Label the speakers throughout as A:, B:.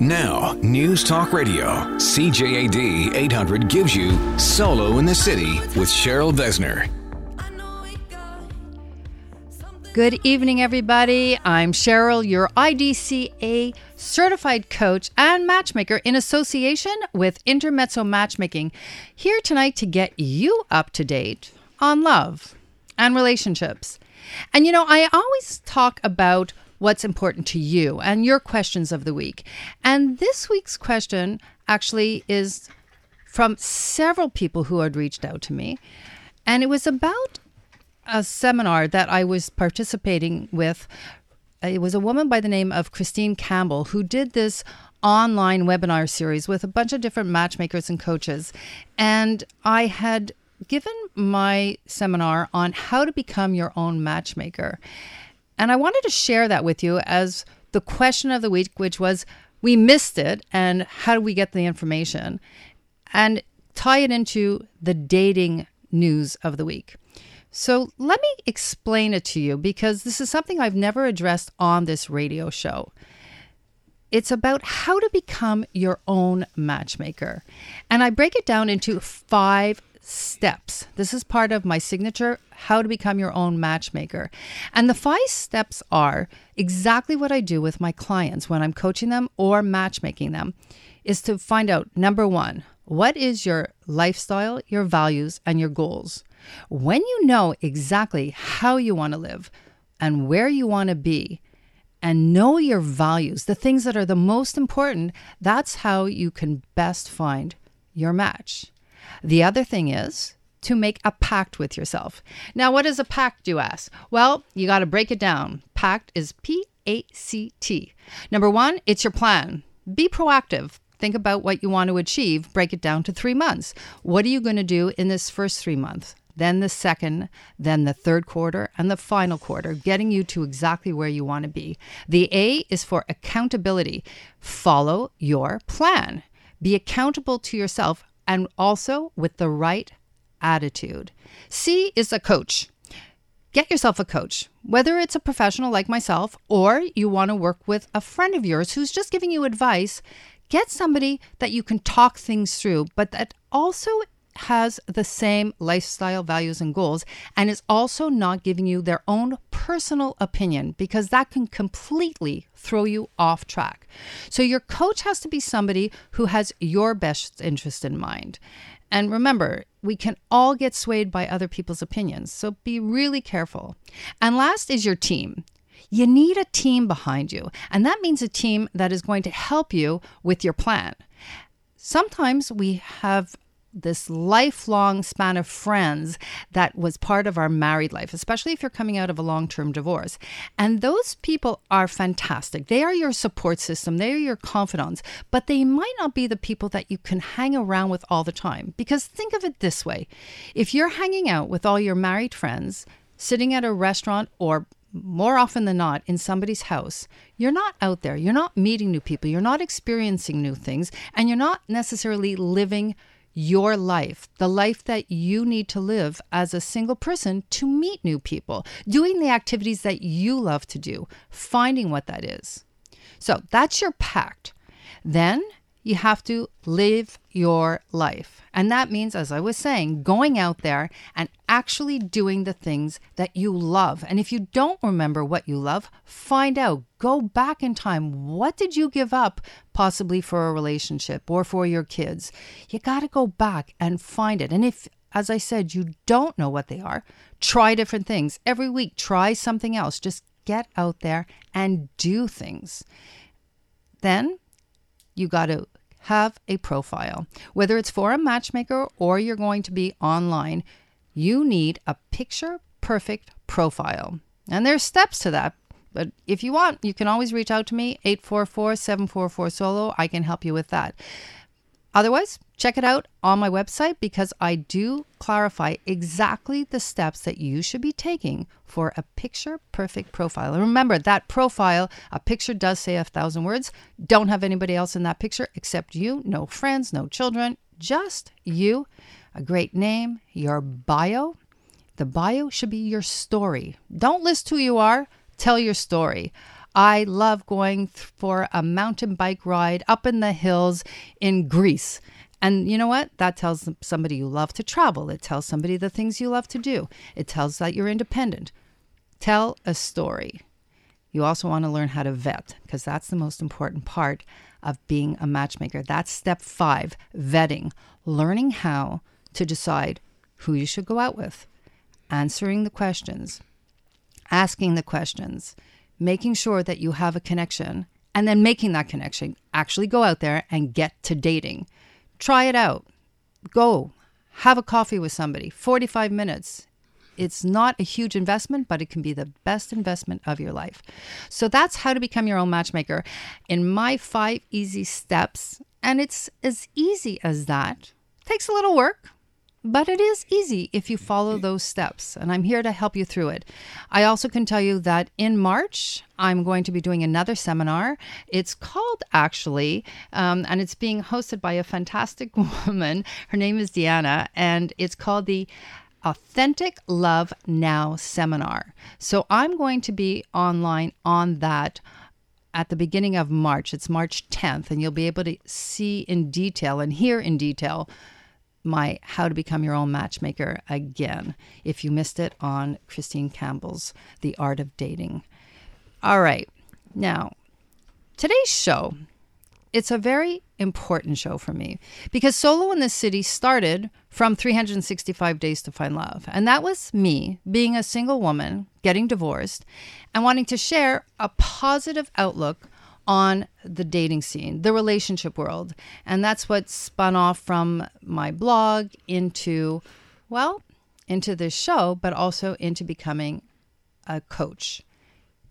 A: Now, News Talk Radio, CJAD 800 gives you Solo in the City with Cheryl Besner.
B: Good evening, everybody. I'm Cheryl, your IDCA certified coach and matchmaker in association with Intermezzo Matchmaking, here tonight to get you up to date on love and relationships. And you know, I always talk about what's important to you and your questions of the week. And this week's question actually is from several people who had reached out to me. And it was about a seminar that I was participating with. Uh, it was a woman by the name of Christine Campbell who did this online webinar series with a bunch of different matchmakers and coaches. And I had given my seminar on how to become your own matchmaker. And I wanted to share that with you as the question of the week, which was we missed it and how do we get the information? And tie it into the dating news of the week. So let me explain it to you because this is something I've never addressed on this radio show. It's about how to become your own matchmaker. And I break it down into five steps. This is part of my signature How to Become Your Own Matchmaker. And the five steps are exactly what I do with my clients when I'm coaching them or matchmaking them is to find out number 1, what is your lifestyle, your values and your goals? When you know exactly how you want to live and where you want to be, and know your values, the things that are the most important, that's how you can best find your match. The other thing is to make a pact with yourself. Now, what is a pact, you ask? Well, you got to break it down. Pact is P A C T. Number one, it's your plan. Be proactive. Think about what you want to achieve, break it down to three months. What are you going to do in this first three months? then the second, then the third quarter, and the final quarter, getting you to exactly where you want to be. The A is for accountability. Follow your plan. Be accountable to yourself and also with the right attitude. C is a coach. Get yourself a coach, whether it's a professional like myself or you want to work with a friend of yours who's just giving you advice. Get somebody that you can talk things through, but that also has the same lifestyle values and goals and is also not giving you their own personal opinion because that can completely throw you off track. So your coach has to be somebody who has your best interest in mind. And remember, we can all get swayed by other people's opinions, so be really careful. And last is your team. You need a team behind you, and that means a team that is going to help you with your plan. Sometimes we have this lifelong span of friends that was part of our married life, especially if you're coming out of a long term divorce. And those people are fantastic. They are your support system, they are your confidants, but they might not be the people that you can hang around with all the time. Because think of it this way if you're hanging out with all your married friends, sitting at a restaurant or more often than not in somebody's house, you're not out there. You're not meeting new people. You're not experiencing new things. And you're not necessarily living your life, the life that you need to live as a single person to meet new people, doing the activities that you love to do, finding what that is. So that's your pact. Then you have to live your life. And that means, as I was saying, going out there and actually doing the things that you love. And if you don't remember what you love, find out. Go back in time. What did you give up, possibly for a relationship or for your kids? You got to go back and find it. And if, as I said, you don't know what they are, try different things. Every week, try something else. Just get out there and do things. Then you got to have a profile. Whether it's for a matchmaker or you're going to be online, you need a picture perfect profile. And there's steps to that. But if you want, you can always reach out to me, 844 744 Solo. I can help you with that. Otherwise, check it out on my website because I do clarify exactly the steps that you should be taking for a picture perfect profile. And remember, that profile, a picture does say a thousand words. Don't have anybody else in that picture except you, no friends, no children, just you, a great name, your bio. The bio should be your story. Don't list who you are, tell your story. I love going for a mountain bike ride up in the hills in Greece. And you know what? That tells somebody you love to travel. It tells somebody the things you love to do. It tells that you're independent. Tell a story. You also want to learn how to vet because that's the most important part of being a matchmaker. That's step five vetting, learning how to decide who you should go out with, answering the questions, asking the questions, making sure that you have a connection, and then making that connection. Actually go out there and get to dating. Try it out. Go have a coffee with somebody, 45 minutes. It's not a huge investment, but it can be the best investment of your life. So that's how to become your own matchmaker in my five easy steps. And it's as easy as that. Takes a little work, but it is easy if you follow those steps, and I'm here to help you through it. I also can tell you that in March, I'm going to be doing another seminar. It's called actually, um, and it's being hosted by a fantastic woman. Her name is Deanna, and it's called the Authentic Love Now seminar. So I'm going to be online on that at the beginning of March. It's March 10th, and you'll be able to see in detail and hear in detail my How to Become Your Own Matchmaker again if you missed it on Christine Campbell's The Art of Dating. All right. Now, today's show, it's a very important show for me because Solo in the City started from 365 Days to Find Love. And that was me being a single woman, getting divorced, and wanting to share a positive outlook on the dating scene, the relationship world. And that's what spun off from my blog into, well, into this show, but also into becoming a coach.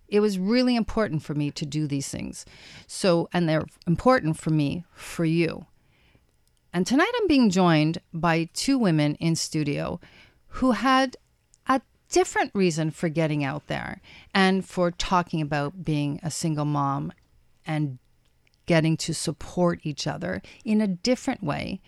B: It was really important for me to do these things. So, and they're important for me, for you. And tonight I'm being joined by two women in studio who had a different reason for getting out there and for talking about being a single mom and getting to support each other in a different way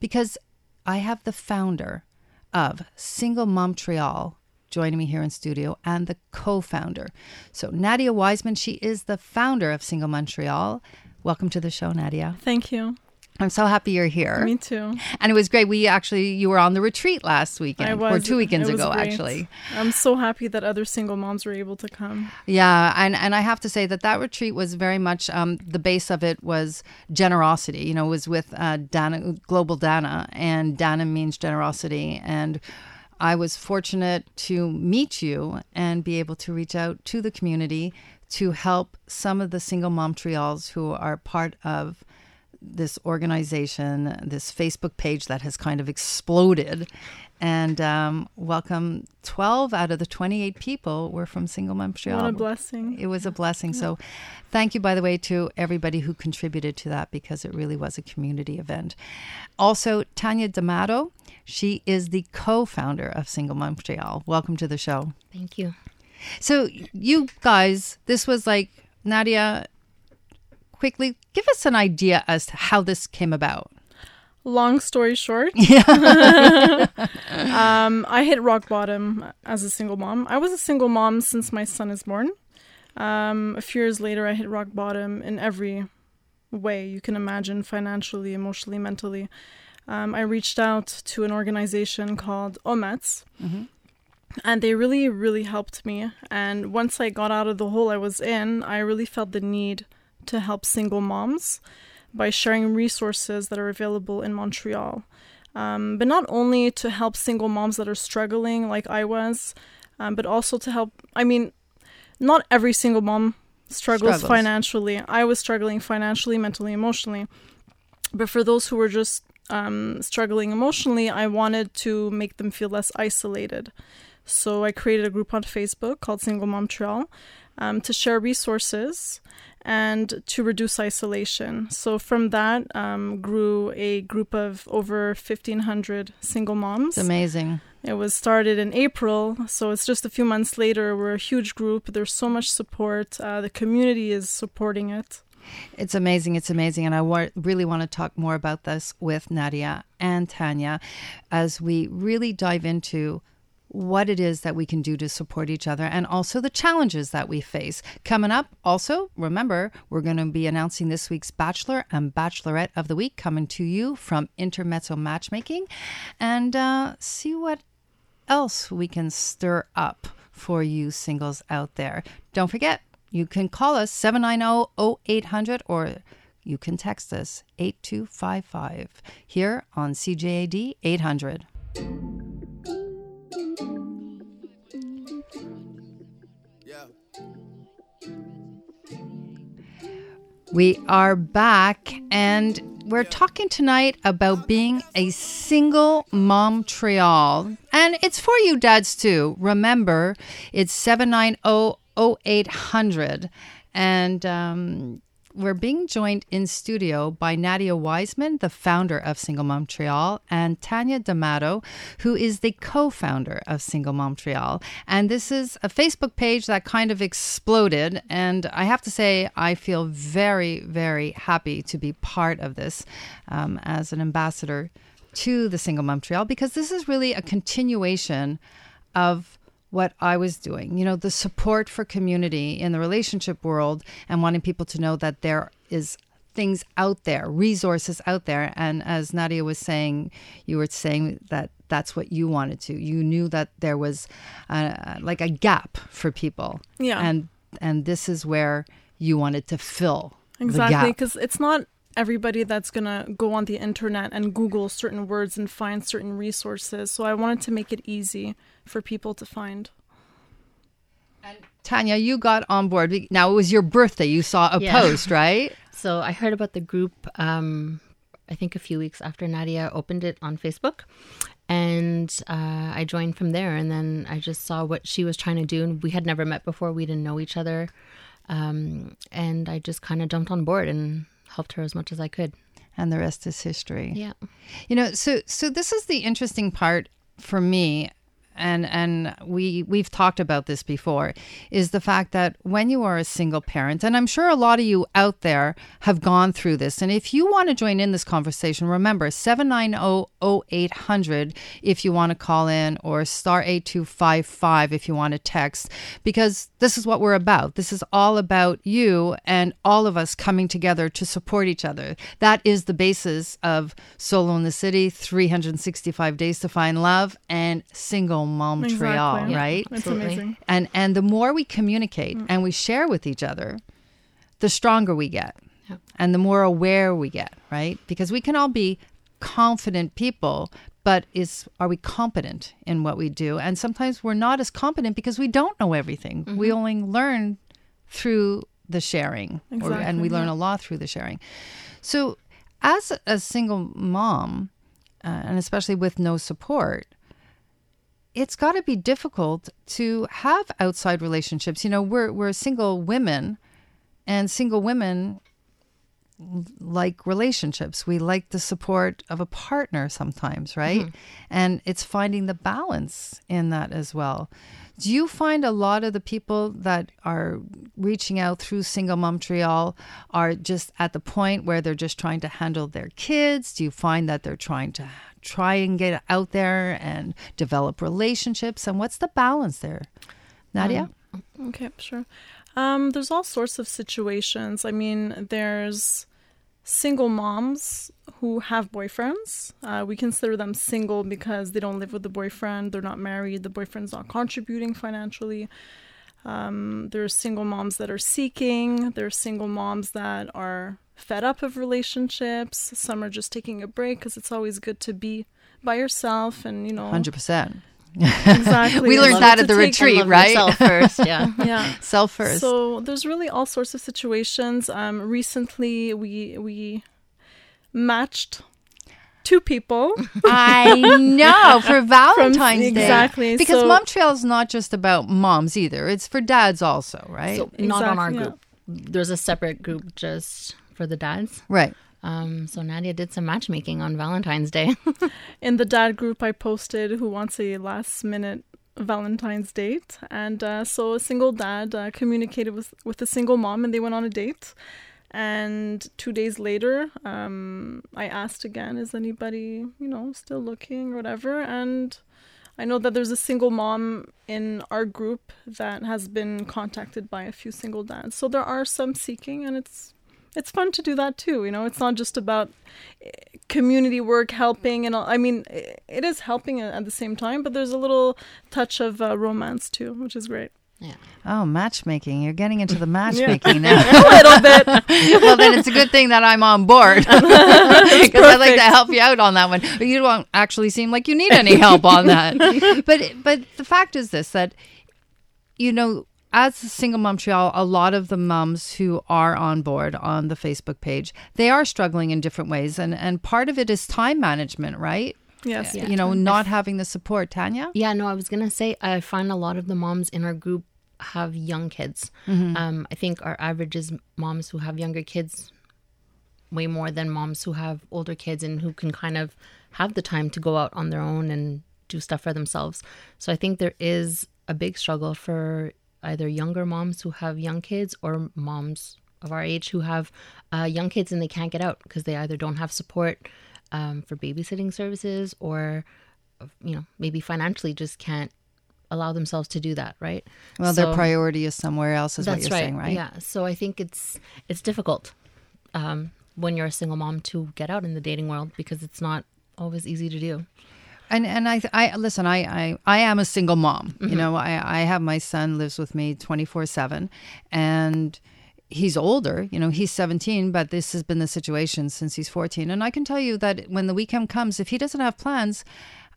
B: because I have the founder of Single Montreal joining me here in studio and the co-founder. So Nadia Wiseman, she is the founder of Single Montreal. Welcome to the show, Nadia.
C: Thank you.
B: I'm so happy you're here.
C: Me too.
B: And it was great. We actually, you were on the retreat last weekend,
C: I was,
B: or two weekends ago,
C: great.
B: actually.
C: I'm so happy that other single moms were able to come.
B: Yeah, and and I have to say that that retreat was very much um, the base of it was generosity. You know, it was with uh, Dana, Global Dana, and Dana means generosity, and. I was fortunate to meet you and be able to reach out to the community to help some of the single Montreals who are part of this organization, this Facebook page that has kind of exploded. And um, welcome 12 out of the 28 people were from Single Montreal.
C: What a blessing.
B: It was a blessing. So, thank you, by the way, to everybody who contributed to that because it really was a community event. Also, Tanya D'Amato, she is the co founder of Single Montreal. Welcome to the show.
D: Thank you.
B: So, you guys, this was like, Nadia, quickly give us an idea as to how this came about.
C: Long story short, um, I hit rock bottom as a single mom. I was a single mom since my son is born. Um, a few years later, I hit rock bottom in every way you can imagine financially, emotionally, mentally. Um, I reached out to an organization called Ometz, and they really, really helped me. And once I got out of the hole I was in, I really felt the need to help single moms by sharing resources that are available in Montreal. Um, but not only to help single moms that are struggling like I was, um, but also to help. I mean, not every single mom struggles,
B: Struggles.
C: financially. I was struggling financially, mentally, emotionally. But for those who were just um, struggling emotionally, I wanted to make them feel less isolated. So I created a group on Facebook called Single Montreal um, to share resources and to reduce isolation. So from that um, grew a group of over 1,500 single moms.
B: It's amazing.
C: It was started in April, so it's just a few months later. We're a huge group. There's so much support. Uh, the community is supporting it.
B: It's amazing. It's amazing. And I wa- really want to talk more about this with Nadia and Tanya as we really dive into what it is that we can do to support each other and also the challenges that we face. Coming up, also, remember, we're going to be announcing this week's Bachelor and Bachelorette of the Week coming to you from Intermezzo Matchmaking and uh, see what else we can stir up for you singles out there. Don't forget, you can call us 790 0800 or you can text us 8255 here on CJAD 800. We are back and we're talking tonight about being a single mom Montreal. And it's for you dads too. Remember, it's 790 0800. And um, we're being joined in studio by Nadia Wiseman, the founder of Single Montreal, and Tanya D'Amato, who is the co founder of Single Montreal. And this is a Facebook page that kind of exploded. And I have to say, I feel very, very happy to be part of this um, as an ambassador to the Single Montreal because this is really a continuation of what I was doing. You know, the support for community in the relationship world and wanting people to know that there is things out there, resources out there. And as Nadia was saying, you were saying that that's what you wanted to. You knew that there was uh, like a gap for people.
C: Yeah.
B: And and this is where you wanted to fill
C: exactly because it's not everybody that's going to go on the internet and Google certain words and find certain resources. So I wanted to make it easy for people to find.
B: And Tanya, you got on board. Now it was your birthday. You saw a yeah. post, right?
D: So I heard about the group. Um, I think a few weeks after Nadia opened it on Facebook, and uh, I joined from there. And then I just saw what she was trying to do, and we had never met before. We didn't know each other, um, and I just kind of jumped on board and helped her as much as I could.
B: And the rest is history.
D: Yeah.
B: You know, so so this is the interesting part for me and and we we've talked about this before is the fact that when you are a single parent and I'm sure a lot of you out there have gone through this and if you want to join in this conversation remember 790-0800 if you want to call in or star 8255 if you want to text because this is what we're about. This is all about you and all of us coming together to support each other. That is the basis of solo in the city 365 days to find love and single Montreal,
C: exactly.
B: right?
C: That's amazing.
B: And and the more we communicate mm. and we share with each other, the stronger we get. Yeah. And the more aware we get, right? Because we can all be confident people, but is are we competent in what we do? And sometimes we're not as competent because we don't know everything. Mm-hmm. We only learn through the sharing,
C: exactly,
B: or, and we learn
C: yeah.
B: a lot through the sharing. So, as a single mom, uh, and especially with no support, it's got to be difficult to have outside relationships. You know, we're we're single women, and single women like relationships. We like the support of a partner sometimes, right? Mm-hmm. And it's finding the balance in that as well. Do you find a lot of the people that are reaching out through Single Montreal are just at the point where they're just trying to handle their kids? Do you find that they're trying to try and get out there and develop relationships? And what's the balance there? Nadia?
C: Um, okay, sure. Um, there's all sorts of situations. I mean, there's single moms who have boyfriends. Uh, we consider them single because they don't live with the boyfriend, they're not married, the boyfriend's not contributing financially. Um, there's single moms that are seeking, there's single moms that are fed up of relationships. Some are just taking a break because it's always good to be by yourself and, you know.
B: 100%.
C: Exactly.
B: we learned that at the retreat, right?
D: Self first, yeah.
C: yeah.
B: Self first.
C: So there's really all sorts of situations. Um, recently, we we matched two people.
B: I know for Valentine's Day.
C: Exactly.
B: Because
C: so,
B: Montreal is not just about moms either. It's for dads also, right? So
D: not on our group. Yeah. There's a separate group just for the dads.
B: Right.
D: Um, so Nadia did some matchmaking on Valentine's Day.
C: In the dad group, I posted who wants a last minute Valentine's date, and uh, so a single dad uh, communicated with with a single mom, and they went on a date. And two days later, um, I asked again, "Is anybody, you know, still looking or whatever?" And I know that there's a single mom in our group that has been contacted by a few single dads. So there are some seeking, and it's it's fun to do that too. You know, it's not just about eh, community work, helping, and all. I mean, eh, it is helping at the same time, but there's a little touch of uh, romance too, which is great.
D: Yeah.
B: Oh, matchmaking. You're getting into the matchmaking now.
C: a little bit.
B: well, then it's a good thing that I'm on board because I'd like to help you out on that one. But you don't actually seem like you need any help on that. but but the fact is this that you know as single montreal a lot of the moms who are on board on the facebook page they are struggling in different ways. And and part of it is time management right?
C: Yes.
B: you know not having the support. Tanya?
D: Yeah, no, I was gonna say I find a lot of the moms in our group have young kids. Um, I think our average is moms who have younger kids way more than moms who have older kids and who can kind of have the time to go out on their own and do stuff for themselves. So I think there is a big struggle for either younger moms who have young kids or moms of our age who have uh, young kids and they can't get out because they either don't have support um, for babysitting services or you know maybe financially just can't allow themselves to do that right
B: well their priority is somewhere else is what you're
D: right.
B: saying right
D: Yeah. So I think it's it's difficult um, when you're a single mom to get out in the dating world because it's not always easy to do.
B: And and I I listen I I, I am a single mom you mm-hmm. know I I have my son lives with me 24/7 and he's older you know he's 17 but this has been the situation since he's 14 and I can tell you that when the weekend comes if he doesn't have plans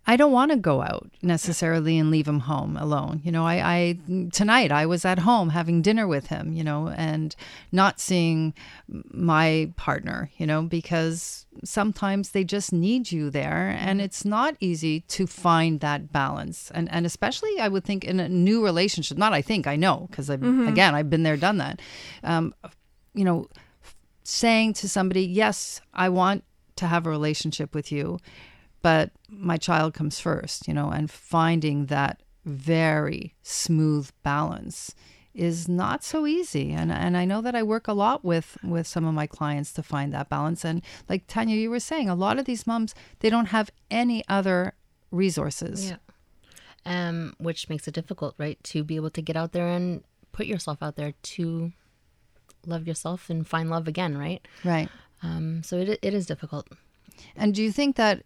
B: I don't want to go out necessarily and leave him home alone. You know, I, I tonight I was at home having dinner with him, you know, and not seeing my partner, you know, because sometimes they just need you there and it's not easy to find that balance. And and especially I would think in a new relationship, not I think, I know because I again, I've been there done that. Um, you know, saying to somebody, "Yes, I want to have a relationship with you." But my child comes first, you know, and finding that very smooth balance is not so easy. And and I know that I work a lot with with some of my clients to find that balance. And like Tanya, you were saying, a lot of these moms they don't have any other resources.
D: Yeah. Um, which makes it difficult, right? To be able to get out there and put yourself out there to love yourself and find love again, right?
B: Right.
D: Um, so it it is difficult.
B: And do you think that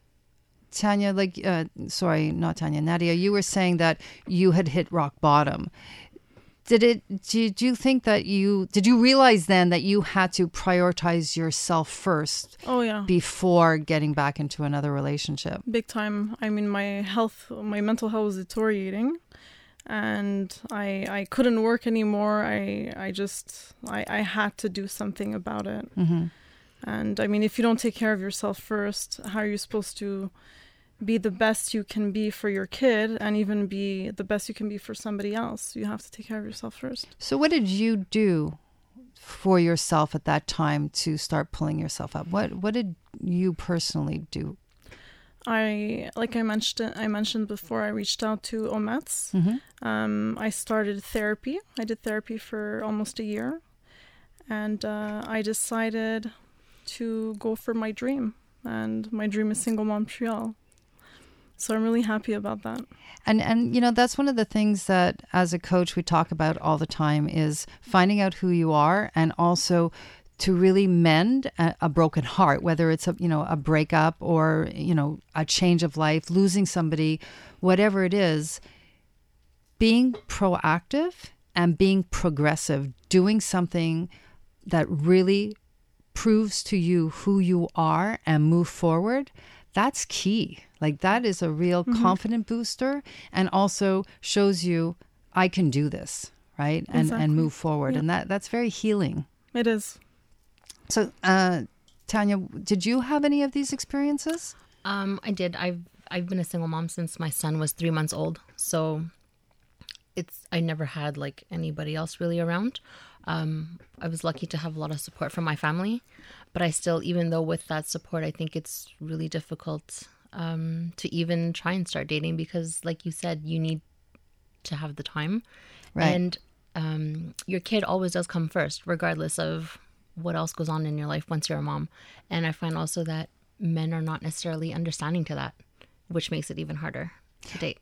B: Tanya, like, uh, sorry, not Tanya, Nadia, you were saying that you had hit rock bottom. Did it? Did you think that you did you realize then that you had to prioritize yourself first
C: Oh yeah.
B: before getting back into another relationship?
C: big time. I mean, my health, my mental health was deteriorating, and I I couldn't work anymore. I I just I I had to do something about it.
B: Mm-hmm.
C: And I mean, if you don't take care of yourself first, how are you supposed to be the best you can be for your kid, and even be the best you can be for somebody else? You have to take care of yourself first.
B: So, what did you do for yourself at that time to start pulling yourself up? What What did you personally do?
C: I like I mentioned I mentioned before. I reached out to Ometz.
B: Mm-hmm.
C: Um, I started therapy. I did therapy for almost a year, and uh, I decided to go for my dream. And my dream is single Montreal. So I'm really happy about that.
B: And and you know that's one of the things that as a coach we talk about all the time is finding out who you are and also to really mend a, a broken heart whether it's a you know a breakup or you know a change of life losing somebody whatever it is being proactive and being progressive doing something that really proves to you who you are and move forward that's key like that is a real confident booster and also shows you I can do this, right? And
C: Exactly.
B: and move forward.
C: Yeah.
B: And that that's very healing.
C: It is.
B: So, uh Tanya, did you have any of these experiences?
D: Um, I did. I've I've been a single mom since my son was three months old, so it's I never had like anybody else really around. Um, I was lucky to have a lot of support from my family, but I still, even though with that support, I think it's really difficult um, to even try and start dating because, like you said, you need to have the time,
B: Right.
D: and um, your kid always does come first, regardless of what else goes on in your life once you're a mom. And I find also that men are not necessarily understanding to that, which makes it even harder to date.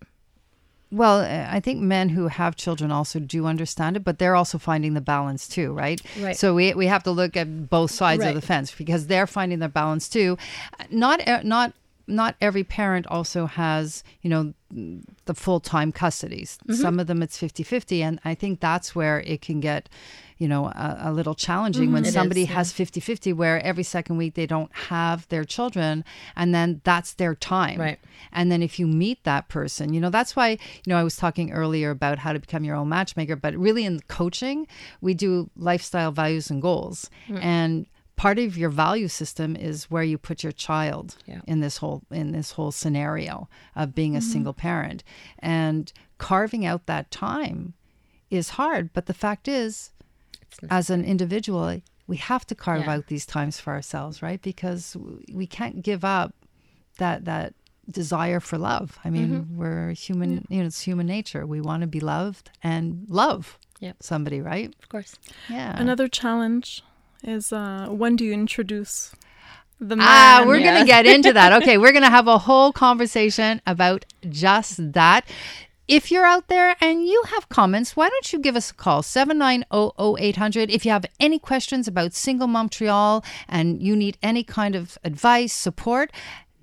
B: Well, uh, I think men who have children also do understand it, but they're also finding the balance too, right?
D: Right.
B: So we, we have to look at both sides of the fence because they're finding their balance too. Not e- not not every parent also has, you know, the full-time custodies. Mm-hmm. Some of them it's 50-50 and I think that's where it can get you know a, a little challenging when mm-hmm.
D: It is,
B: somebody
D: yeah.
B: has 50-50 where every second week they don't have their children and then that's their time
D: Right.
B: and then if you meet that person, you know, that's why, you know, I was talking earlier about how to become your own matchmaker, but really in coaching, we do lifestyle values and goals. Mm. And part of your value system is where you put your child
D: Yeah.
B: in this whole in this whole scenario of being a single parent. And carving out that time is hard, but the fact is as an individual, we have to carve
D: Yeah.
B: out these times for ourselves, right? Because we can't give up that that desire for love. I mean,
D: Mm-hmm.
B: we're human. You know, it's human nature. We want to be loved and love
D: Yep.
B: somebody, right?
D: Of course.
B: Yeah.
C: Another challenge is uh, when do you introduce the man?
B: Ah, we're going to get into that. Okay, we're going to have a whole conversation about just that. If you're out there and you have comments, why don't you give us a call 7900800 if you have any questions about Single Montreal and you need any kind of advice, support.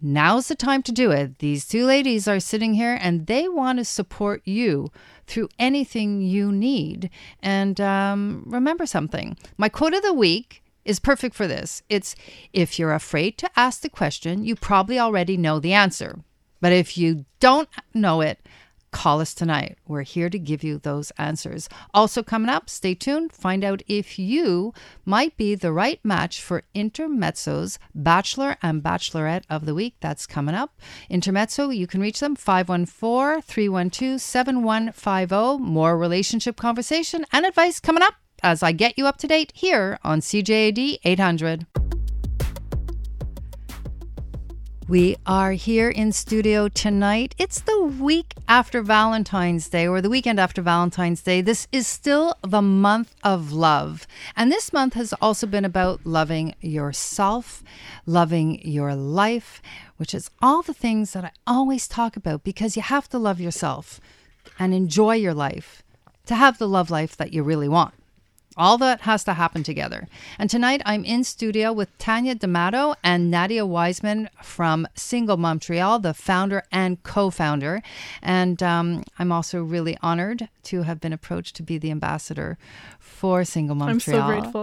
B: Now's the time to do it. These two ladies are sitting here and they want to support you through anything you need. And um, remember something my quote of the week is perfect for this. It's if you're afraid to ask the question, you probably already know the answer. But if you don't know it, call us tonight. We're here to give you those answers. Also, coming up, stay tuned. Find out if you might be the right match for Intermezzo's Bachelor and Bachelorette of the Week. That's coming up. Intermezzo, you can reach them 514 312 7150. More relationship conversation and advice coming up as I get you up to date here on CJAD 800. We are here in studio tonight. It's the week after Valentine's Day or the weekend after Valentine's Day. This is still the month of love. And this month has also been about loving yourself, loving your life, which is all the things that I always talk about because you have to love yourself and enjoy your life to have the love life that you really want. All that has to happen together. And tonight I'm in studio with Tanya D'Amato and Nadia Wiseman from Single Montreal, the founder and co founder. And um, I'm also really honored to have been approached to be the ambassador for Single Montreal.
C: I'm so grateful.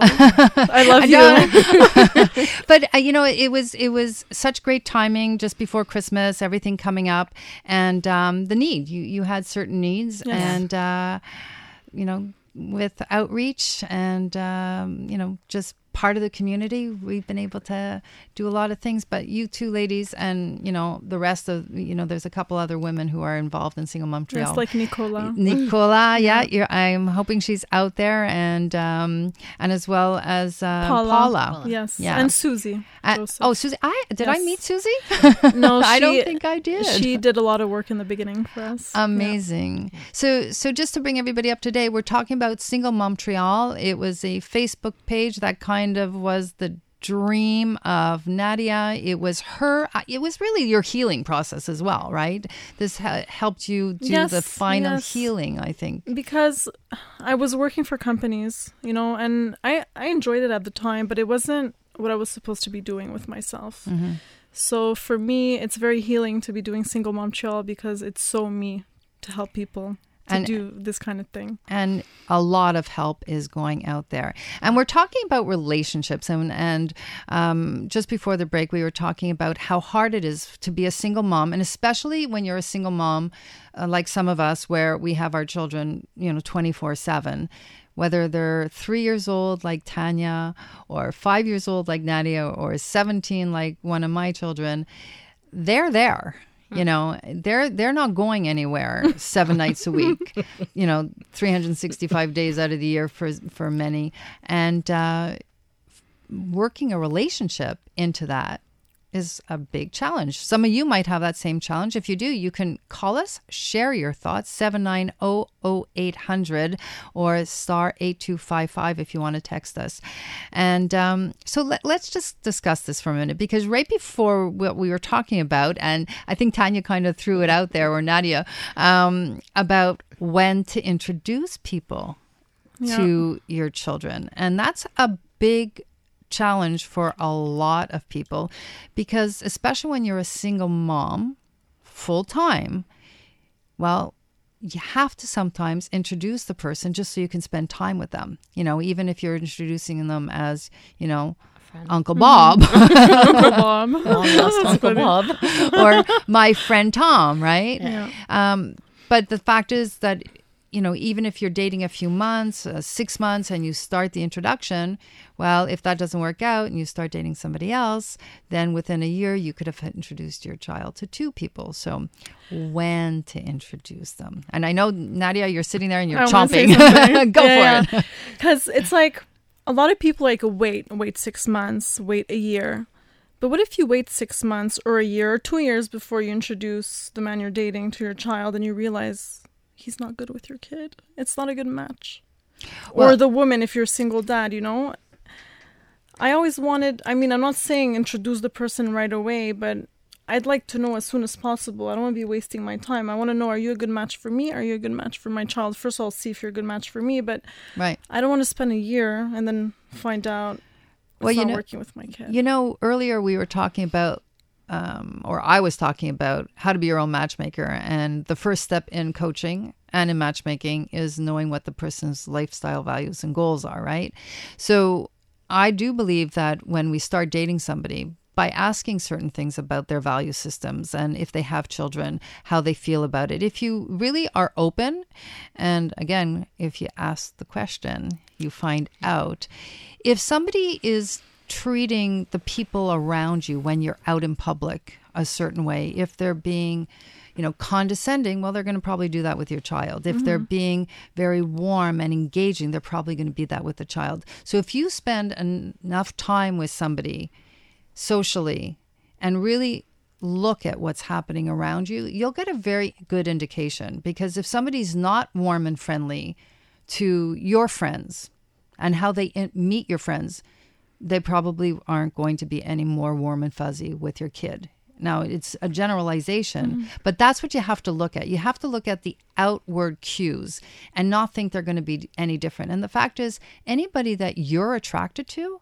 C: I love you.
B: but uh, you know it was it was such great timing just before christmas everything coming up and um, the need you you had certain needs
C: Yes.
B: and uh, you know with outreach and um, you know just part of the community we've been able to do a lot of things but you two ladies and you know the rest of you know there's a couple other women who are involved in single montreal
C: Yes, like Nicola.
B: Nicola, yeah, you're, I'm hoping she's out there, and um, and as well as uh,
C: Paula.
B: Paula.
C: Yes,
B: Yeah.
C: and Susie.
B: Uh, oh, Susie, I did I meet Susie?
C: no,
B: I don't think I did.
C: She did a lot of work in the beginning for us. Yeah.
B: Amazing. So, so just to bring everybody up to date, we're talking about Single Montreal. It was a Facebook page that kind of was the dream of Nadia. It was her. uh, It was really your healing process as well, right? This ha- helped you do
C: Yes,
B: the final
C: yes.
B: healing. I think.
C: because I was working for companies, you know, and I I enjoyed it at the time, but it wasn't what I was supposed to be doing with myself.
B: Mm-hmm.
C: So for me, it's very healing to be doing Single Montreal because it's so me to help people to
B: And-
C: do this kind of thing.
B: and a lot of help is going out there. And we're talking about relationships. And, and um, just before the break, we were talking about how hard it is to be a single mom, and especially when you're a single mom, uh, like some of us, where we have our children, you know, 24 7. Whether they're three years old like Tanya, or five years old like Nadia, or 17 like one of my children, they're there you know they're they're not going anywhere seven nights a week you know 365 days out of the year for for many. And uh working a relationship into that is a big challenge. Some of you might have that same challenge. If you do, you can call us, share your thoughts, 790-0800 or star 8255 if you want to text us. And um, so let, let's just discuss this for a minute because right before what we were talking about, and I think Tanya kind of threw it out there, or Nadia, um, about when to introduce people
C: Yeah.
B: to your children. And that's a big challenge for a lot of people because, especially when you're a single mom full time, well, you have to sometimes introduce the person just so you can spend time with them. You know, even if you're introducing them as, you know, Uncle Bob
C: Uncle Bob.
D: Uncle Bob.
B: or my friend Tom, right?
C: Yeah.
B: Um, but the fact is that, you know, even if you're dating a few months, uh, six months, and you start the introduction, well, if that doesn't work out and you start dating somebody else, then within a year you could have introduced your child to two people. So, when to introduce them? And I know Nadia, you're sitting there and you're chomping. Go for it.
C: Because it's like a lot of people like wait, wait six months, wait a year. But what if you wait six months or a year or two years before you introduce the man you're dating to your child and you realize he's not good with your kid? It's not a good match. or the woman, if you're a single dad, you know? I always wanted, I mean, I'm not saying introduce the person right away, but I'd like to know as soon as possible. I don't want to be wasting my time. I want to know are you a good match for me? Are you a good match for my child? First of all, see if you're a good match for me, but
B: Right.
C: I don't want to spend a year and then find out
B: Well, you know-
C: working with my kid.
B: You know, earlier we were talking about, um, or I was talking about how to be your own matchmaker. And the first step in coaching and in matchmaking is knowing what the person's lifestyle values and goals are, right? So I do believe that when we start dating somebody, by asking certain things about their value systems and if they have children, how they feel about it. If you really are open, and again, if you ask the question, you find out. If somebody is treating the people around you when you're out in public a certain way, if they're being you know, condescending, well, they're going to probably do that with your child. If they're mm-hmm. being very warm and engaging, they're probably going to be that with the child. So if you spend en- enough time with somebody socially and really look at what's happening around you, you'll get a very good indication. Because if somebody's not warm and friendly to your friends and how they in- meet your friends, they probably aren't going to be any more warm and fuzzy with your kid. Now, it's a generalization, mm-hmm. but that's what you have to look at. You have to look at the outward cues and not think they're going to be any different. And the fact is, anybody that you're attracted to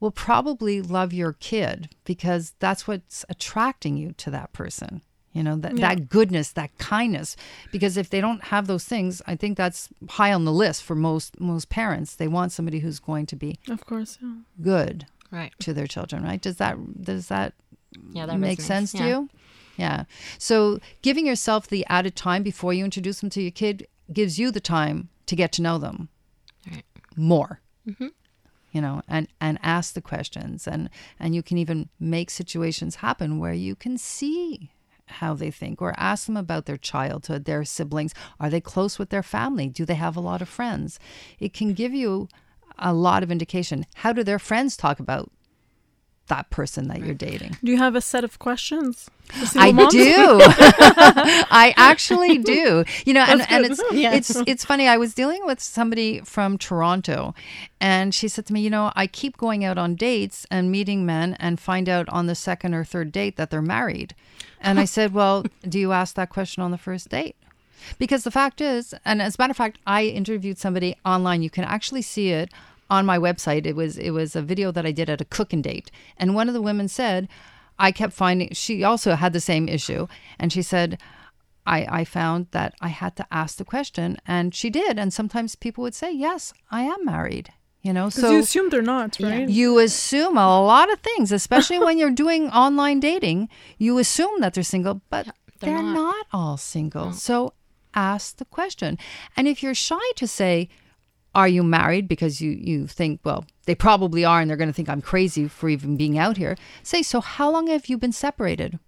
B: will probably love your kid because that's what's attracting you to that person. You know, that, that goodness, that kindness. Because if they don't have those things, I think that's high on the list for most most parents. They want somebody who's going to be
C: Of course, yeah.
B: good
D: Right.
B: to their children, right? Does that does that
D: Yeah, that
B: make
D: resonates.
B: sense to
D: Yeah.
B: you? Yeah. So giving yourself the added time before you introduce them to your kid gives you the time to get to know them
D: Right.
B: more. Mm-hmm. You know, and and ask the questions, and and you can even make situations happen where you can see how they think or ask them about their childhood their siblings are they close with their family do they have a lot of friends it can give you a lot of indication how do their friends talk about that person that you're dating
C: Do you have a set of questions?
B: I
C: moms?
B: do. I actually do. You know, and, and it's
D: Yeah.
B: it's it's funny. I was dealing with somebody from Toronto, and she said to me, "You know, I keep going out on dates and meeting men, and find out on the second or third date that they're married." And I said, "Well, do you ask that question on the first date?" Because the fact is, and as a matter of fact, I interviewed somebody online. You can actually see it on my website. It was it was a video that I did at a cooking date, and one of the women said, I kept finding she also had the same issue, and she said. I, I found that I had to ask the question, and she did. And sometimes people would say, "Yes, I am married." You know so
C: you assume they're not, right?
B: you assume a lot of things, especially when you're doing online dating. You assume that they're single, but
D: they're
B: they're,
D: not.
B: not. all single. So ask the question. And if you're shy to say, are you married? Because you, you think, well, they probably are, and they're going to think I'm crazy for even being out here. Say, so how long have you been separated?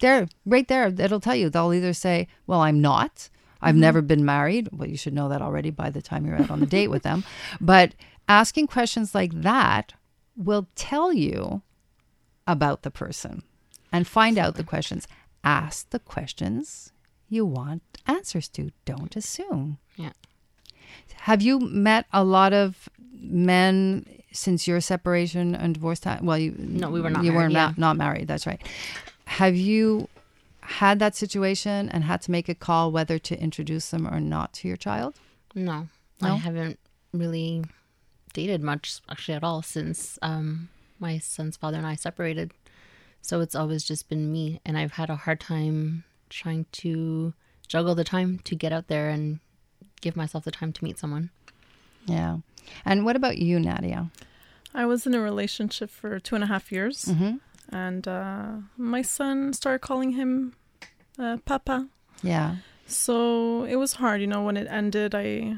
B: There, right there, it'll tell you. They'll either say, well, I'm not. I've mm-hmm. never been married. Well, you should know that already by the time you're out on the date with them. But asking questions like that will tell you about the person and find out the questions. Ask the questions you want answers to. Don't assume.
D: Yeah.
B: Have you met a lot of men since your separation and divorce time? Well, you
D: No, we were not
B: You were not,
D: yeah.
B: not married. That's right. Have you had that situation and had to make a call whether to introduce them or not to your child?
D: No,
B: No?
D: I haven't really dated much actually at all since um, my son's father and I separated. So it's always just been me, and I've had a hard time trying to juggle the time to get out there and give myself the time to meet someone.
B: Yeah. And what about you, Nadia?
C: I was in a relationship for two and a half years,
B: Mm-hmm.
C: And uh, my son started calling him uh, Papa.
B: Yeah.
C: So it was hard, you know, when it ended. I,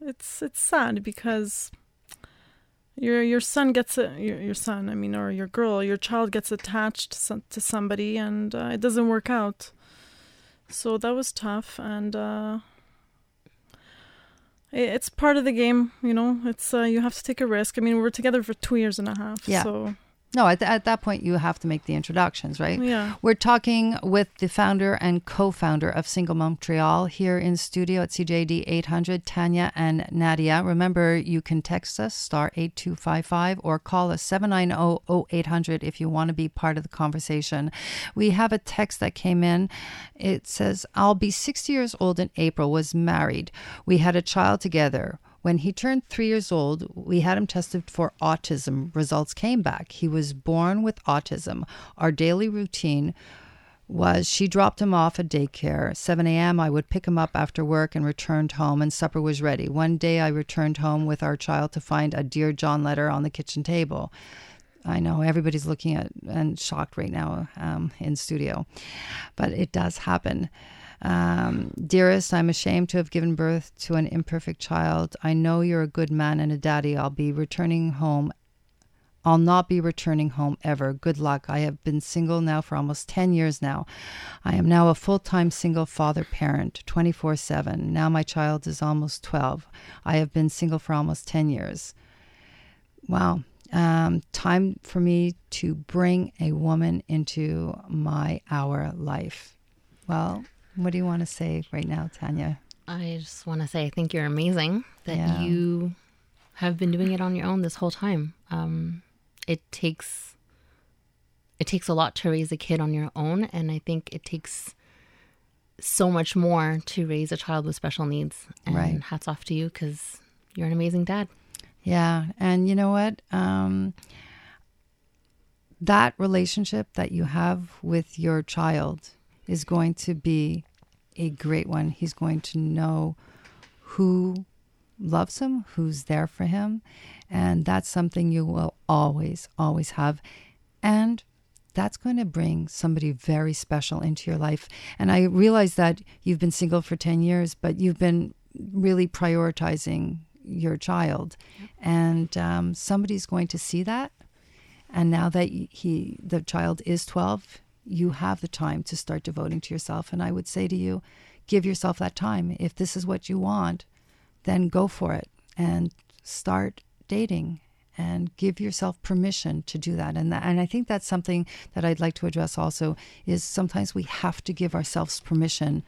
C: it's it's sad because your your son gets a your your son, I mean, or your girl, your child gets attached to somebody, and uh, it doesn't work out. So that was tough, and uh, it's part of the game, you know. It's uh, you have to take a risk. I mean, we were together for two years and a half.
B: Yeah.
C: So
B: No, at, th- at that point, you have to make the introductions, right?
C: yeah.
B: We're talking with the founder and co-founder of Single Montreal here in studio at CJAD 800, Tanya and Nadia. Remember, you can text us star 8255 or call us 790-0800 if you want to be part of the conversation. We have a text that came in. It says, "I'll be 60 years old in April. Was married. We had a child together." When he turned three years old, we had him tested for autism. Results came back. He was born with autism. Our daily routine was she dropped him off at daycare. 7 a.m., I would pick him up after work and returned home, and supper was ready. One day, I returned home with our child to find a Dear John letter on the kitchen table. I know everybody's looking at and shocked right now um, in studio, but it does happen. Um, dearest, I'm ashamed to have given birth to an imperfect child. I know you're a good man and a daddy. I'll be returning home. I'll not be returning home ever. Good luck. I have been single now for almost 10 years now. I am now a full time single father parent, 24 7. Now my child is almost 12. I have been single for almost 10 years. Wow. Um, time for me to bring a woman into my our life. Well, what do you want to say right now, Tanya?
D: I just want to say I think you're amazing that
B: Yeah.
D: you have been doing it on your own this whole time. Um, it takes it takes a lot to raise a kid on your own, and I think it takes so much more to raise a child with special needs. And
B: Right.
D: hats off to you because you're an amazing dad.
B: Yeah, and you know what? Um, that relationship that you have with your child is going to be a great one. He's going to know who loves him, who's there for him, and that's something you will always, always have. And that's going to bring somebody very special into your life. And I realize that you've been single for 10 years, but you've been really prioritizing your child. And um, somebody's going to see that. And now that he, the child is 12, you have the time to start devoting to yourself. And I would say to you, give yourself that time. If this is what you want, then go for it and start dating and give yourself permission to do that. And that, and I think that's something that I'd like to address also is sometimes we have to give ourselves permission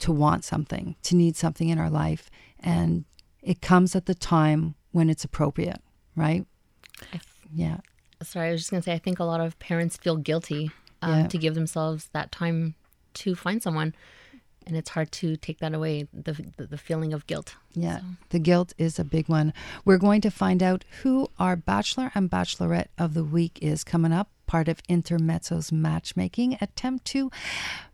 B: to want something, to need something in our life, and it comes at the time when it's appropriate, right? Yeah.
D: Sorry, I was just gonna say I think a lot of parents feel guilty um,
B: Yeah.
D: to give themselves that time to find someone, and it's hard to take that away the the, the feeling of guilt.
B: Yeah, the guilt is a big one. We're going to find out who our Bachelor and Bachelorette of the Week is coming up, part of Intermezzo's matchmaking attempt to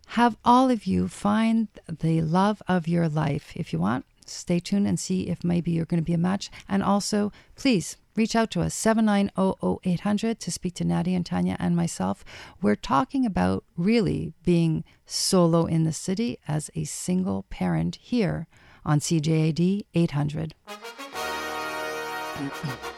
B: have all of you find the love of your life. If you want, stay tuned and see if maybe you're going to be a match. And also, please reach out to us 7900800 to speak to Nadia and Tanya and myself. We're talking about really being solo in the city as a single parent here on CJAD 800.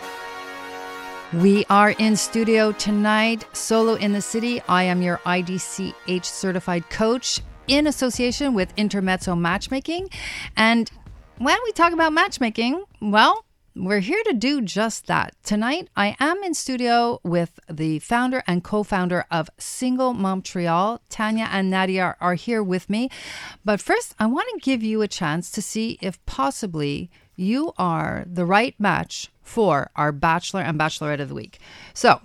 B: We are in studio tonight, solo in the city. I am your IDCH certified coach in association with Intermezzo Matchmaking. And when we talk about matchmaking, well, we're here to do just that. Tonight, I am in studio with the founder and co founder of Single Montreal. Tanya and Nadia are here with me. But first, I want to give you a chance to see if possibly you are the right match for our Bachelor and Bachelorette of the Week. So,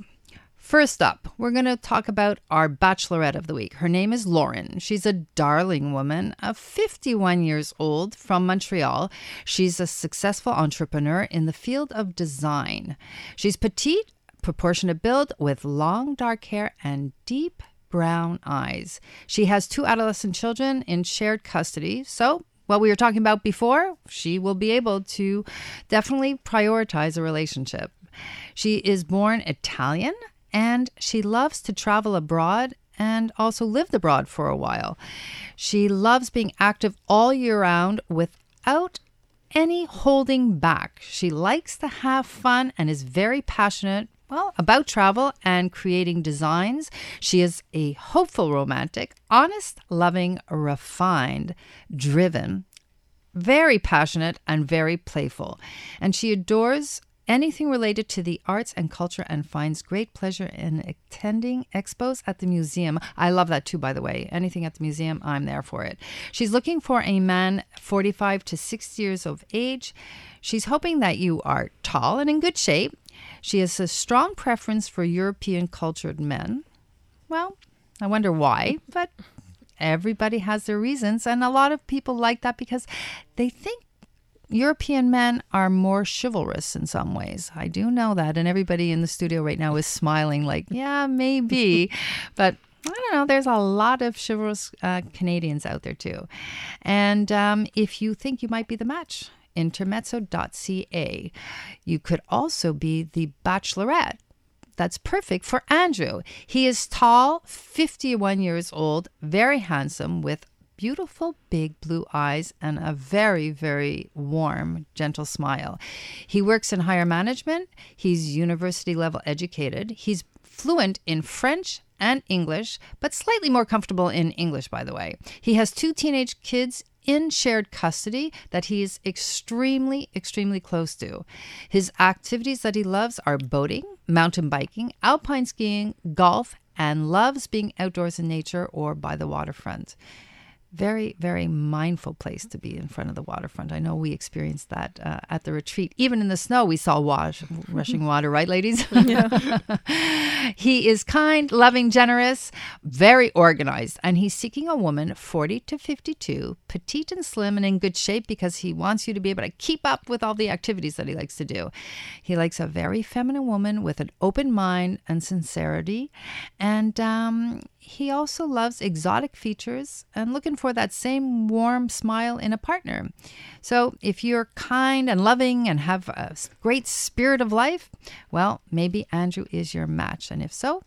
B: First up, we're going to talk about our bachelorette of the week. Her name is Lauren. She's a darling woman of 51 years old from Montreal. She's a successful entrepreneur in the field of design. She's petite, proportionate build with long dark hair and deep brown eyes. She has two adolescent children in shared custody. So, what we were talking about before, she will be able to definitely prioritize a relationship. She is born Italian and she loves to travel abroad and also lived abroad for a while. She loves being active all year round without any holding back. She likes to have fun and is very passionate well, about travel and creating designs. She is a hopeful romantic, honest, loving, refined, driven, very passionate, and very playful. And she adores anything related to the arts and culture and finds great pleasure in attending expos at the museum. I love that too, by the way. Anything at the museum, I'm there for it. She's looking for a man 45 to 60 years of age. She's hoping that you are tall and in good shape. She has a strong preference for European cultured men. Well, I wonder why, but everybody has their reasons. And a lot of people like that because they think European men are more chivalrous in some ways. I do know that. And everybody in the studio right now is smiling, like, yeah, maybe. but I don't know. There's a lot of chivalrous uh, Canadians out there too. And um, if you think you might be the match, intermezzo.ca. You could also be the bachelorette. That's perfect for Andrew. He is tall, 51 years old, very handsome, with beautiful big blue eyes and a very, very warm, gentle smile. He works in higher management. He's university level educated. He's fluent in French and English, but slightly more comfortable in English, by the way. He has two teenage kids in shared custody that he is extremely, extremely close to. His activities that he loves are boating, mountain biking, alpine skiing, golf, and loves being outdoors in nature or by the waterfront very, very mindful place to be in front of the waterfront. I know we experienced that uh, at the retreat. Even in the snow, we saw wash, rushing water, right, ladies? Yeah. he is kind, loving, generous, very organized, and he's seeking a woman 40 to 52, petite and slim and in good shape because he wants you to be able to keep up with all the activities that he likes to do. He likes a very feminine woman with an open mind and sincerity. And um, he also loves exotic features and looking for that same warm smile in a partner. So, if you're kind and loving and have a great spirit of life, well, maybe Andrew is your match. And if so,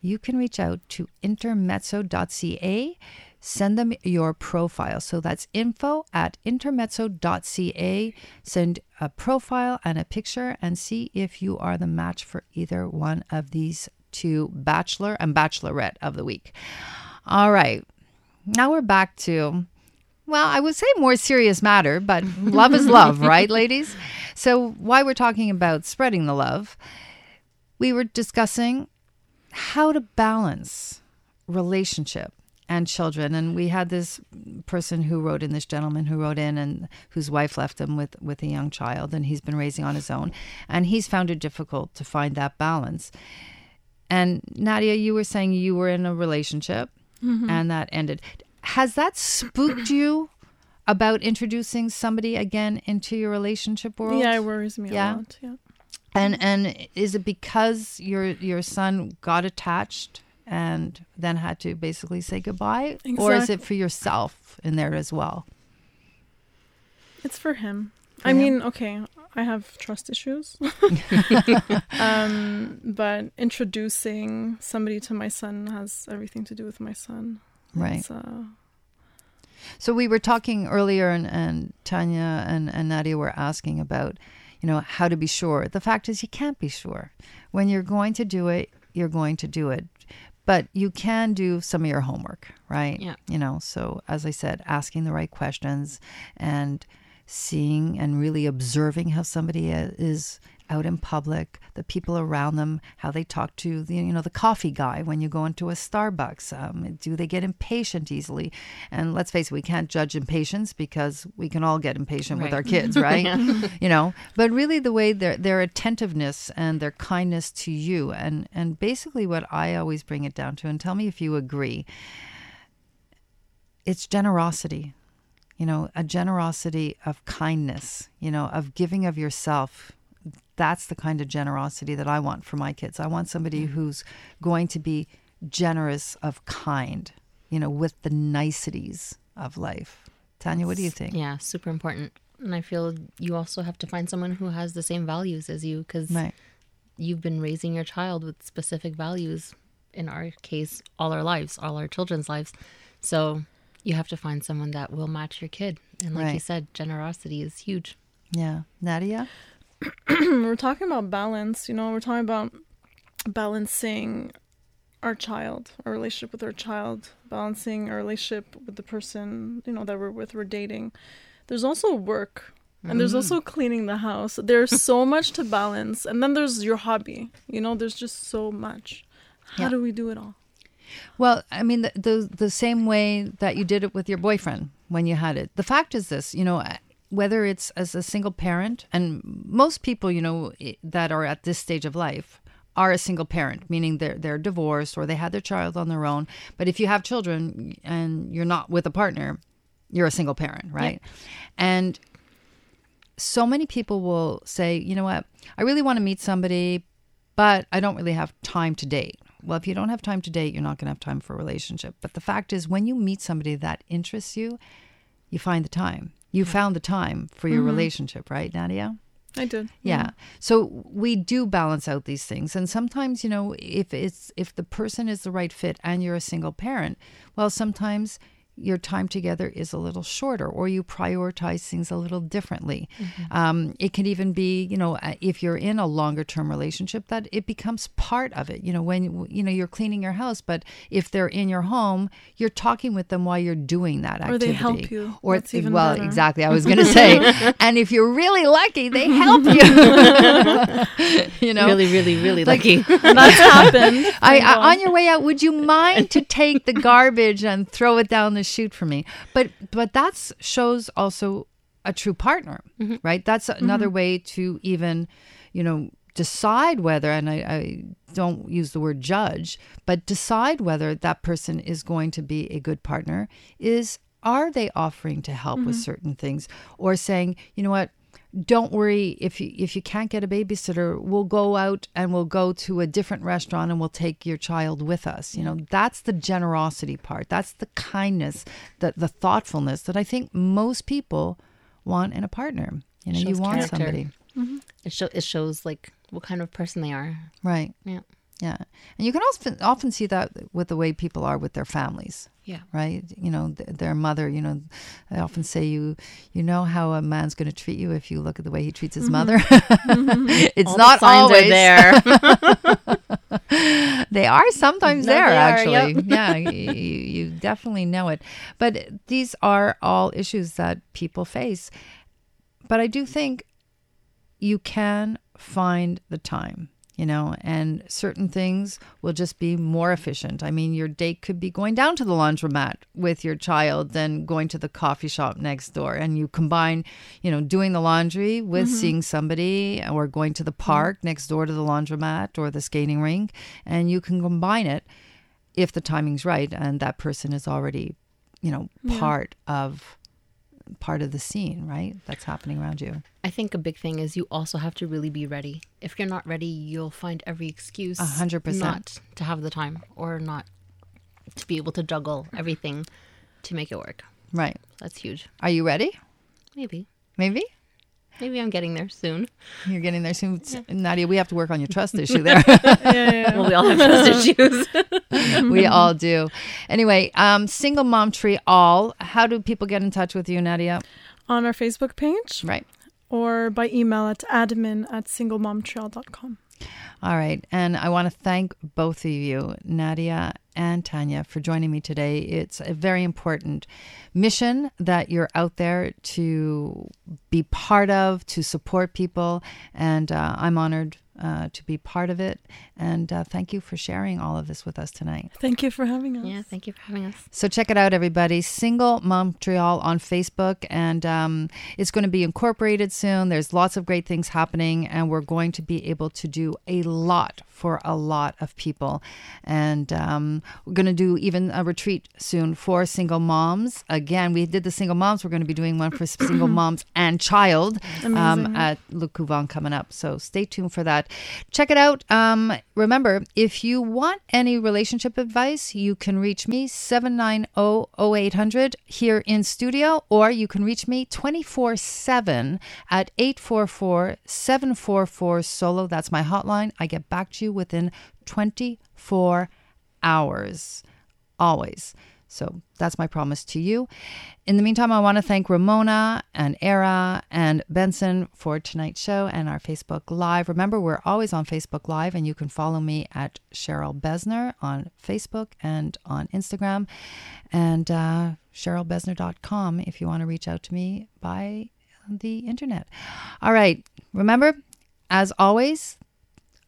B: you can reach out to intermezzo.ca. Send them your profile. So that's info at intermezzo.ca. Send a profile and a picture and see if you are the match for either one of these to Bachelor and Bachelorette of the week. All right. Now we're back to, well, I would say more serious matter, but love is love, right, ladies? So, why we're talking about spreading the love, we were discussing how to balance relationship and children and we had this person who wrote in this gentleman who wrote in and whose wife left him with with a young child and he's been raising on his own and he's found it difficult to find that balance and Nadia, you were saying you were in a relationship mm-hmm. and that ended. Has that spooked you about introducing somebody again into your relationship world?
C: Yeah, it worries me yeah? a lot. Yeah.
B: And and is it because your your son got attached and then had to basically say goodbye, exactly. or is it for yourself in there as well?
C: It's for him. For I him? mean, okay, I have trust issues. um, but introducing somebody to my son has everything to do with my son.
B: Right. Uh, so we were talking earlier, and, and Tanya and, and Nadia were asking about, you know, how to be sure. The fact is, you can't be sure. When you're going to do it, you're going to do it. But you can do some of your homework, right?
D: Yeah.
B: You know, so as I said, asking the right questions and seeing and really observing how somebody is out in public, the people around them, how they talk to the you know the coffee guy when you go into a Starbucks. Um, do they get impatient easily? And let's face it, we can't judge impatience because we can all get impatient with our kids, right? you know, but really the way their their attentiveness and their kindness to you, and and basically what I always bring it down to, and tell me if you agree. It's generosity you know, a generosity of kindness, you know, of giving of yourself. That's the kind of generosity that I want for my kids. I want somebody mm. who's going to be generous of kind, you know, with the niceties of life. Tanya, what do you think?
D: Yeah, super important. And I feel you also have to find someone who has the same values as you because
B: Right.
D: you've been raising your child with specific values. In our case, all our lives, all our children's lives. So you have to find someone that will match your kid. And like you said, generosity is huge.
B: Yeah. Nadia?
C: we're talking about balance, you know, we're talking about balancing our child, our relationship with our child, balancing our relationship with the person, you know, that we're with, we're dating. There's also work. And there's also mm. cleaning the house. There's so much to balance. And then there's your hobby. You know, there's just so much. How
B: Yeah.
C: do we do it all?
B: Well, I mean, the, the the same way that you did it with your boyfriend when you had it. The fact is this, you know, whether it's as a single parent, and most people, you know, that are at this stage of life are a single parent, meaning they're they're divorced or they had their child on their own. But if you have children and you're not with a partner, you're a single parent, right? And so many people will say, you know what, I really want to meet somebody, but I don't really have time to date. Well, if you don't have time to date, you're not going to have time for a relationship. But the fact is, when you meet somebody that interests you, you find the time. You found the time for your mm-hmm. relationship, right, Nadia?
C: I did.
B: Yeah. So we do balance out these things. And sometimes, you know, if it's if the person is the right fit and you're a single parent, well, sometimes your time together is a little shorter or you prioritize things a little differently. Um, it can even be, you know, uh, if you're in a longer term relationship, that it becomes part of it. You know, when, you know, you're cleaning your house, but if they're in your home, you're talking with them while you're doing that
C: Or
B: activity.
C: they help you.
B: Or
C: That's even
B: well,
C: better.
B: exactly. I was going to say, and if you're really lucky, they help you. you know,
D: Really, really, really
B: Like-
D: lucky.
C: That's happened.
B: I, I, on your way out, would you mind to take the garbage and throw it down the chute for me? But but that's shows also a true partner, mm-hmm. right? That's mm-hmm. another way to even, you know, decide whether. And I, I don't use the word judge, but decide whether that person is going to be a good partner. Is are they offering to help with mm-hmm. certain things, or saying, you know what? Don't worry if you if you can't get a babysitter we'll go out and we'll go to a different restaurant and we'll take your child with us you know that's the generosity part that's the kindness that the thoughtfulness that i think most people want in a partner you know you want
D: character.
B: somebody mm-hmm.
D: it, show, it shows like what kind of person they are.
B: right
D: Yeah.
B: Yeah. And you can also often see that with the way people are with their families.
D: Yeah.
B: right? You know th- their mother you know i often say you you know how a man's going to treat you if you look at the way he treats his mm-hmm. mother? Mm-hmm. It's
D: All
B: not
D: the
B: always.
D: there.
B: they are sometimes
D: No,
B: there
D: are,
B: actually.
D: yep.
B: yeah you you definitely know it. But these are all issues that people face. But i do think you can find the time you know and certain things will just be more efficient. I mean your date could be going down to the laundromat with your child than going to the coffee shop next door. And you combine you know doing the laundry with mm-hmm. seeing somebody or going to the mm-hmm. park next door to the laundromat or the skating rink and you can combine it if the timing's right and that person is already you know part of part of the scene right that's happening around you
D: I think a big thing is you also have to really be ready. If you're not ready, you'll find every excuse
B: A hundred percent.
D: not to have the time or not to be able to juggle everything to make it work.
B: right
D: That's huge.
B: are you ready
D: Maybe.
B: maybe
D: Maybe I'm getting there soon.
B: You're getting there soon. Nadia, we have to work on your trust issue there.
C: yeah, yeah, yeah.
D: Well, we all have trust issues.
B: we all do. Anyway, um, Single Mom Tree All. How do people get in touch with you, Nadia?
C: On our Facebook page
B: Right.
C: or by email at admin at singlemomtrail.com.
B: All right. And I want to thank both of you, Nadia and Tanya for joining me today. It's a very important mission that you're out there to be part of, to support people, and uh, I'm honored uh, to be part of it. And uh, thank you for sharing all of this with us tonight.
C: Thank you for having us.
D: Yeah, thank you for having us.
B: So check it out, everybody. Single Montreal on Facebook, and um, it's going to be incorporated soon. There's lots of great things happening, and we're going to be able to do a lot for a lot of people. And um, we're going to do even a retreat soon for single moms. Again, we did the single moms. We're going to be doing one for single moms and child um, at Le Couvent coming up. So stay tuned for that. Check it out. Um, remember, if you want any relationship advice, you can reach me 790-0800 here in studio, or you can reach me 24-7 at 844-744-SOLO. That's my hotline. I get back to you within 24 hours. Always. So that's my promise to you. In the meantime, I want to thank Ramona and Era and Benson for tonight's show and our Facebook Live. Remember, we're always on Facebook Live, and you can follow me at Cheryl Besner on Facebook and on Instagram, and uh, CherylBesner.com if you want to reach out to me by the internet. All right. Remember, as always,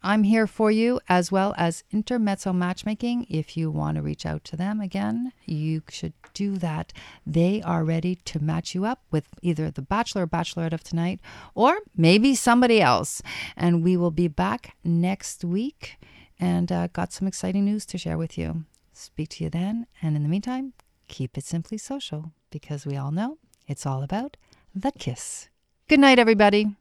B: I'm here for you as well as Intermezzo Matchmaking. If you want to reach out to them again, you should do that. They are ready to match you up with either the bachelor or bachelorette of tonight or maybe somebody else. And we will be back next week and uh, got some exciting news to share with you. Speak to you then. And in the meantime, keep it simply social because we all know it's all about the kiss. Good night, everybody.